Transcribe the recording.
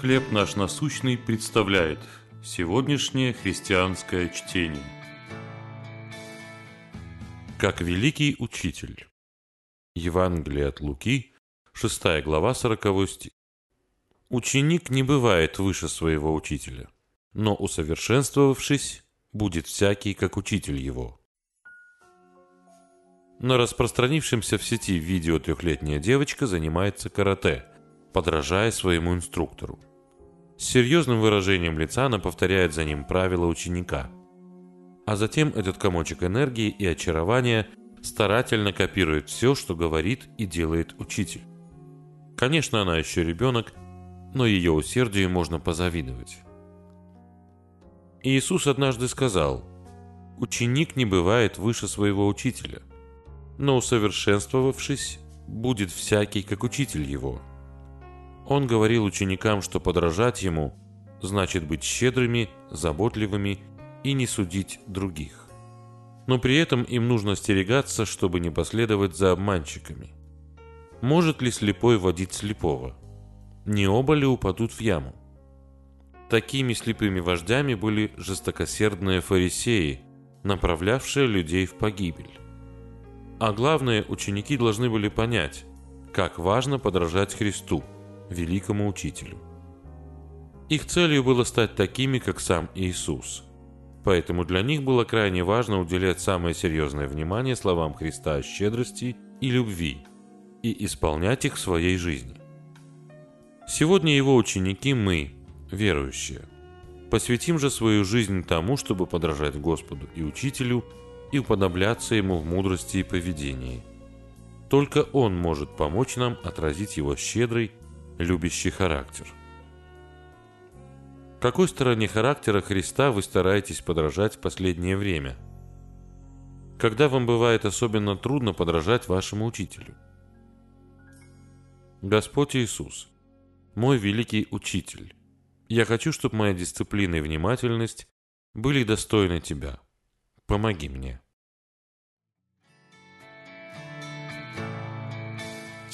«Хлеб наш насущный» представляет сегодняшнее христианское чтение. Как великий учитель. Евангелие от Луки, 6 глава, 40 стих. Ученик не бывает выше своего учителя, но усовершенствовавшись, будет всякий, как учитель его. На распространившемся в сети видео трехлетняя девочка занимается карате, подражая своему инструктору. С серьезным выражением лица она повторяет за ним правила ученика. А затем этот комочек энергии и очарования старательно копирует все, что говорит и делает учитель. Конечно, она еще ребенок, но ее усердию можно позавидовать. Иисус однажды сказал, «Ученик не бывает выше своего учителя, но усовершенствовавшись, будет всякий, как учитель его». Он говорил ученикам, что подражать ему значит быть щедрыми, заботливыми и не судить других. Но при этом им нужно остерегаться, чтобы не последовать за обманщиками. Может ли слепой водить слепого? Не оба ли упадут в яму? Такими слепыми вождями были жестокосердные фарисеи, направлявшие людей в погибель. А главное, ученики должны были понять, как важно подражать Христу – великому учителю. Их целью было стать такими, как сам Иисус. Поэтому для них было крайне важно уделять самое серьезное внимание словам Христа о щедрости и любви и исполнять их в своей жизни. Сегодня его ученики мы, верующие. Посвятим же свою жизнь тому, чтобы подражать Господу и Учителю и уподобляться Ему в мудрости и поведении. Только Он может помочь нам отразить Его щедрый любящий характер. Какой стороне характера Христа вы стараетесь подражать в последнее время? Когда вам бывает особенно трудно подражать вашему учителю? Господь Иисус, мой великий учитель, я хочу, чтобы моя дисциплина и внимательность были достойны Тебя. Помоги мне.